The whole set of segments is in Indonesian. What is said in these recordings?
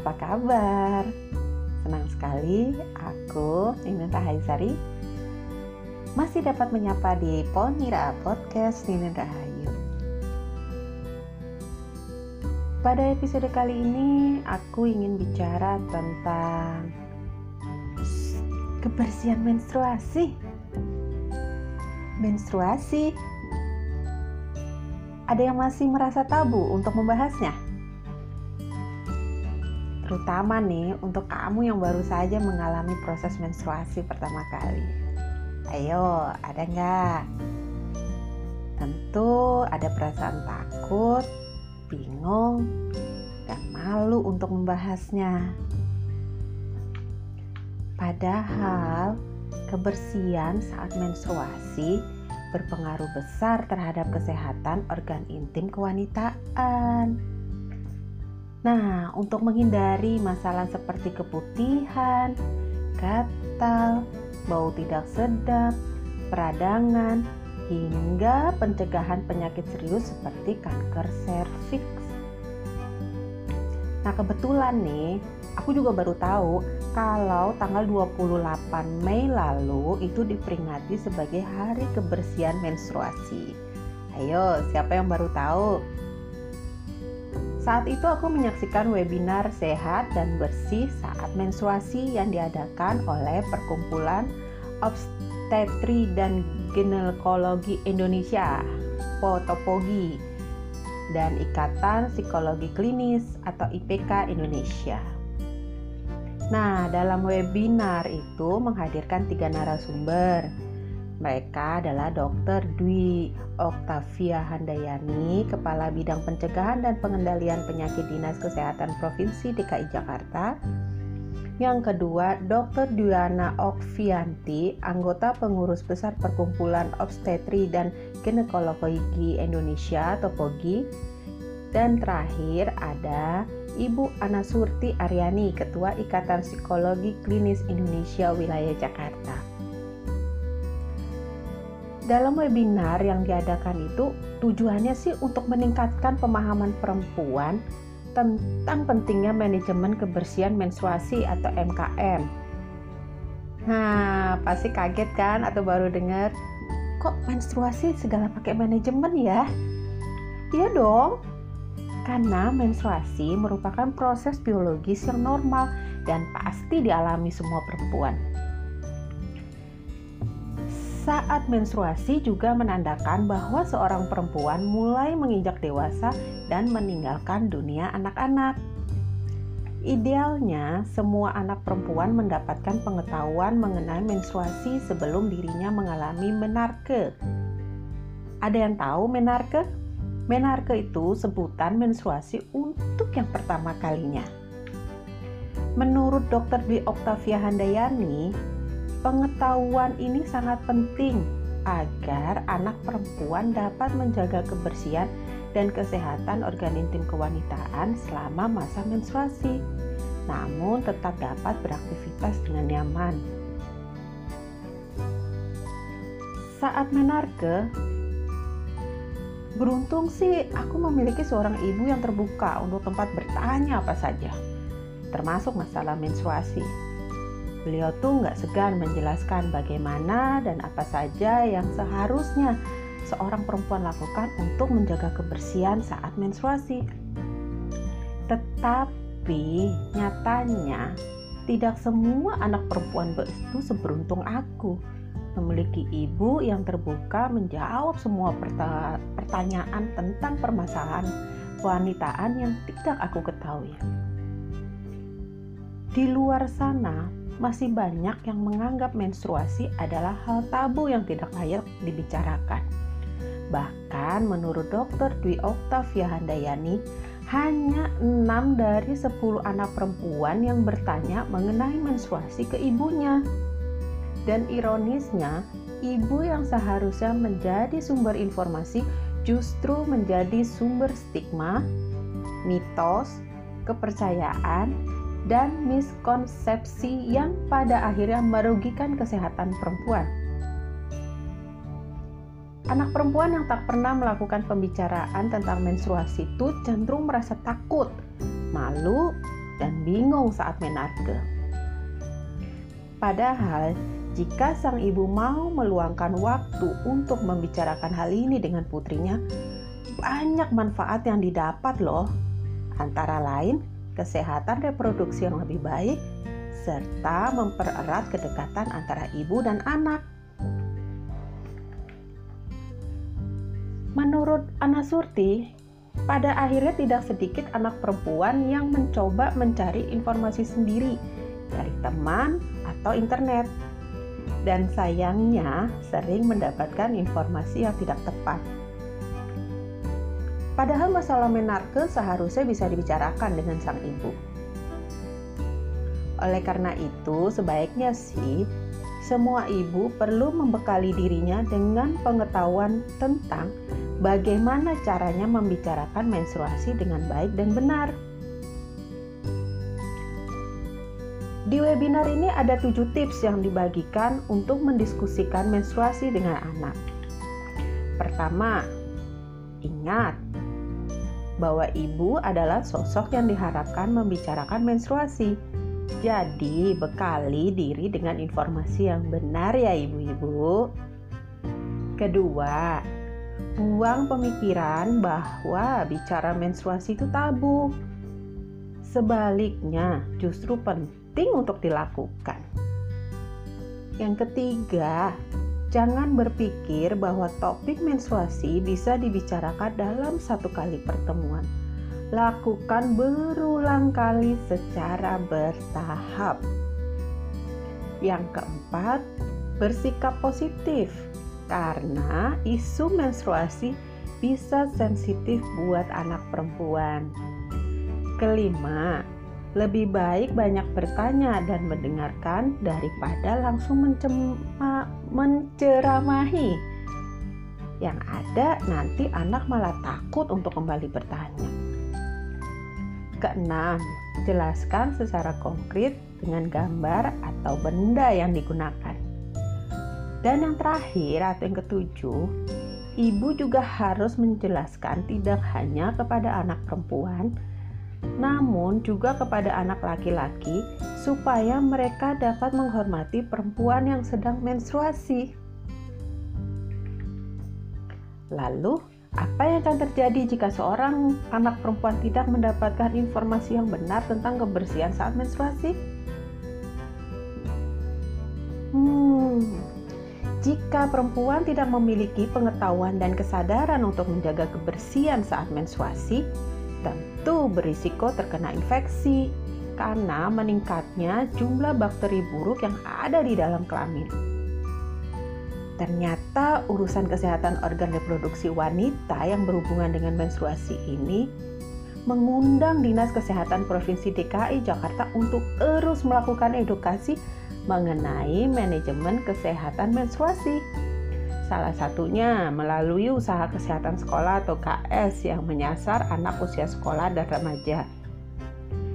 apa kabar? Senang sekali aku, Ninin Rahaisari, masih dapat menyapa di Ponira Podcast Ninin Rahayu. Pada episode kali ini, aku ingin bicara tentang kebersihan menstruasi. Menstruasi ada yang masih merasa tabu untuk membahasnya? Terutama nih untuk kamu yang baru saja mengalami proses menstruasi pertama kali. Ayo, ada nggak? Tentu ada perasaan takut, bingung, dan malu untuk membahasnya. Padahal kebersihan saat menstruasi berpengaruh besar terhadap kesehatan organ intim kewanitaan. Nah, untuk menghindari masalah seperti keputihan, gatal, bau tidak sedap, peradangan, hingga pencegahan penyakit serius seperti kanker serviks. Nah, kebetulan nih, aku juga baru tahu kalau tanggal 28 Mei lalu itu diperingati sebagai Hari Kebersihan Menstruasi. Ayo, siapa yang baru tahu? Saat itu aku menyaksikan webinar sehat dan bersih saat menstruasi yang diadakan oleh Perkumpulan Obstetri dan Ginekologi Indonesia, POTOPOGI, dan Ikatan Psikologi Klinis atau IPK Indonesia. Nah, dalam webinar itu menghadirkan tiga narasumber. Mereka adalah Dr. Dwi Oktavia Handayani, Kepala Bidang Pencegahan dan Pengendalian Penyakit Dinas Kesehatan Provinsi DKI Jakarta. Yang kedua, Dr. Duana Okvianti, anggota pengurus besar Perkumpulan Obstetri dan Ginekologi Indonesia atau POGI. Dan terakhir ada Ibu Ana Surti Aryani, Ketua Ikatan Psikologi Klinis Indonesia Wilayah Jakarta. Dalam webinar yang diadakan itu, tujuannya sih untuk meningkatkan pemahaman perempuan tentang pentingnya manajemen kebersihan menstruasi atau MKM. Nah, pasti kaget kan atau baru dengar, kok menstruasi segala pakai manajemen ya? Iya dong, karena menstruasi merupakan proses biologis yang normal dan pasti dialami semua perempuan. Saat menstruasi juga menandakan bahwa seorang perempuan mulai menginjak dewasa dan meninggalkan dunia anak-anak. Idealnya, semua anak perempuan mendapatkan pengetahuan mengenai menstruasi sebelum dirinya mengalami menarke. Ada yang tahu menarke? Menarke itu sebutan menstruasi untuk yang pertama kalinya. Menurut Dr. Dwi Oktavia Handayani, pengetahuan ini sangat penting agar anak perempuan dapat menjaga kebersihan dan kesehatan organ intim kewanitaan selama masa menstruasi, namun tetap dapat beraktivitas dengan nyaman. Saat menarke, Beruntung sih aku memiliki seorang ibu yang terbuka untuk tempat bertanya apa saja, termasuk masalah menstruasi. Beliau tuh nggak segan menjelaskan bagaimana dan apa saja yang seharusnya seorang perempuan lakukan untuk menjaga kebersihan saat menstruasi. Tetapi nyatanya tidak semua anak perempuan itu seberuntung aku memiliki ibu yang terbuka menjawab semua pertanyaan tentang permasalahan kewanitaan yang tidak aku ketahui. Di luar sana, masih banyak yang menganggap menstruasi adalah hal tabu yang tidak layak dibicarakan. Bahkan menurut dokter Dwi Oktavia Handayani, hanya 6 dari 10 anak perempuan yang bertanya mengenai menstruasi ke ibunya. Dan ironisnya, ibu yang seharusnya menjadi sumber informasi justru menjadi sumber stigma, mitos, kepercayaan, dan miskonsepsi yang pada akhirnya merugikan kesehatan perempuan. Anak perempuan yang tak pernah melakukan pembicaraan tentang menstruasi itu cenderung merasa takut, malu, dan bingung saat menarge. Padahal, jika sang ibu mau meluangkan waktu untuk membicarakan hal ini dengan putrinya, banyak manfaat yang didapat loh. Antara lain, kesehatan reproduksi yang lebih baik, serta mempererat kedekatan antara ibu dan anak. Menurut Ana Surti, pada akhirnya tidak sedikit anak perempuan yang mencoba mencari informasi sendiri dari teman atau internet. Dan sayangnya sering mendapatkan informasi yang tidak tepat. Padahal masalah menarke seharusnya bisa dibicarakan dengan sang ibu. Oleh karena itu, sebaiknya sih semua ibu perlu membekali dirinya dengan pengetahuan tentang bagaimana caranya membicarakan menstruasi dengan baik dan benar. Di webinar ini ada tujuh tips yang dibagikan untuk mendiskusikan menstruasi dengan anak. Pertama, ingat bahwa ibu adalah sosok yang diharapkan membicarakan menstruasi jadi, bekali diri dengan informasi yang benar ya ibu-ibu. Kedua, buang pemikiran bahwa bicara menstruasi itu tabu. Sebaliknya, justru penting untuk dilakukan. Yang ketiga, jangan berpikir bahwa topik menstruasi bisa dibicarakan dalam satu kali pertemuan lakukan berulang kali secara bertahap. Yang keempat, bersikap positif karena isu menstruasi bisa sensitif buat anak perempuan. Kelima, lebih baik banyak bertanya dan mendengarkan daripada langsung mencema, menceramahi. Yang ada nanti anak malah takut untuk kembali bertanya. Keenam, jelaskan secara konkret dengan gambar atau benda yang digunakan. Dan yang terakhir atau yang ketujuh, ibu juga harus menjelaskan tidak hanya kepada anak perempuan, namun juga kepada anak laki-laki supaya mereka dapat menghormati perempuan yang sedang menstruasi. Lalu, apa yang akan terjadi jika seorang anak perempuan tidak mendapatkan informasi yang benar tentang kebersihan saat menstruasi? Hmm, jika perempuan tidak memiliki pengetahuan dan kesadaran untuk menjaga kebersihan saat menstruasi, tentu berisiko terkena infeksi karena meningkatnya jumlah bakteri buruk yang ada di dalam kelamin. Ternyata urusan kesehatan organ reproduksi wanita yang berhubungan dengan menstruasi ini mengundang Dinas Kesehatan Provinsi DKI Jakarta untuk terus melakukan edukasi mengenai manajemen kesehatan menstruasi. Salah satunya melalui usaha kesehatan sekolah atau KS yang menyasar anak usia sekolah dan remaja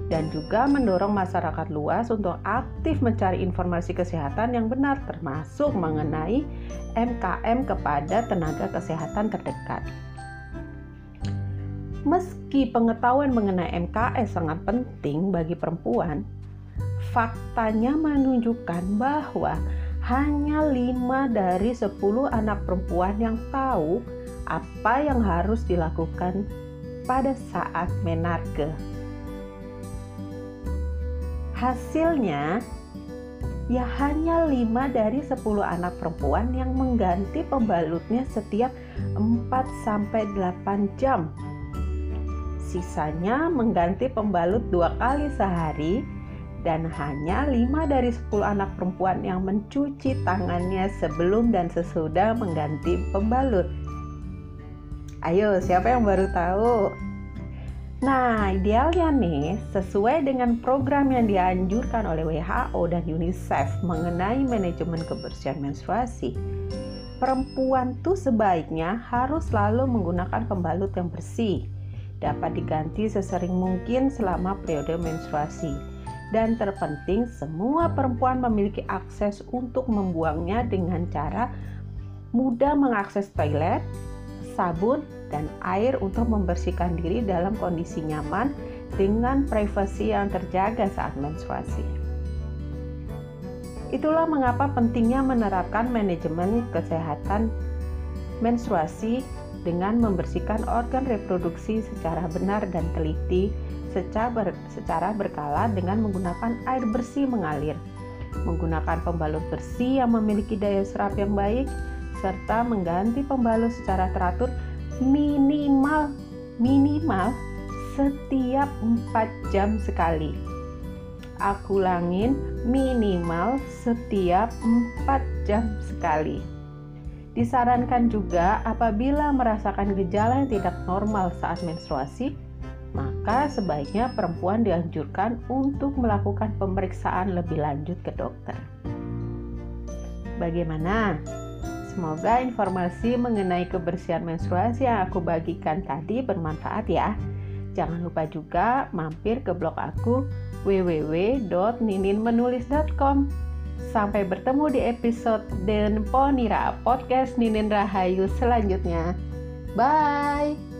dan juga mendorong masyarakat luas untuk aktif mencari informasi kesehatan yang benar termasuk mengenai MKM kepada tenaga kesehatan terdekat. Meski pengetahuan mengenai MKS sangat penting bagi perempuan, faktanya menunjukkan bahwa hanya 5 dari 10 anak perempuan yang tahu apa yang harus dilakukan pada saat menarge. Hasilnya, ya hanya 5 dari 10 anak perempuan yang mengganti pembalutnya setiap 4 sampai 8 jam. Sisanya mengganti pembalut dua kali sehari dan hanya 5 dari 10 anak perempuan yang mencuci tangannya sebelum dan sesudah mengganti pembalut. Ayo, siapa yang baru tahu? Nah, idealnya nih, sesuai dengan program yang dianjurkan oleh WHO dan UNICEF mengenai manajemen kebersihan menstruasi, perempuan tuh sebaiknya harus selalu menggunakan pembalut yang bersih, dapat diganti sesering mungkin selama periode menstruasi. Dan terpenting, semua perempuan memiliki akses untuk membuangnya dengan cara mudah mengakses toilet, sabun, dan air untuk membersihkan diri dalam kondisi nyaman dengan privasi yang terjaga saat menstruasi. Itulah mengapa pentingnya menerapkan manajemen kesehatan menstruasi dengan membersihkan organ reproduksi secara benar dan teliti secara, ber, secara berkala dengan menggunakan air bersih mengalir, menggunakan pembalut bersih yang memiliki daya serap yang baik, serta mengganti pembalut secara teratur minimal minimal setiap 4 jam sekali. Aku ulangin minimal setiap 4 jam sekali. Disarankan juga apabila merasakan gejala yang tidak normal saat menstruasi, maka sebaiknya perempuan dianjurkan untuk melakukan pemeriksaan lebih lanjut ke dokter. Bagaimana? Semoga informasi mengenai kebersihan menstruasi yang aku bagikan tadi bermanfaat ya. Jangan lupa juga mampir ke blog aku www.nininmenulis.com. Sampai bertemu di episode Den Ponira Podcast Ninin Rahayu selanjutnya. Bye.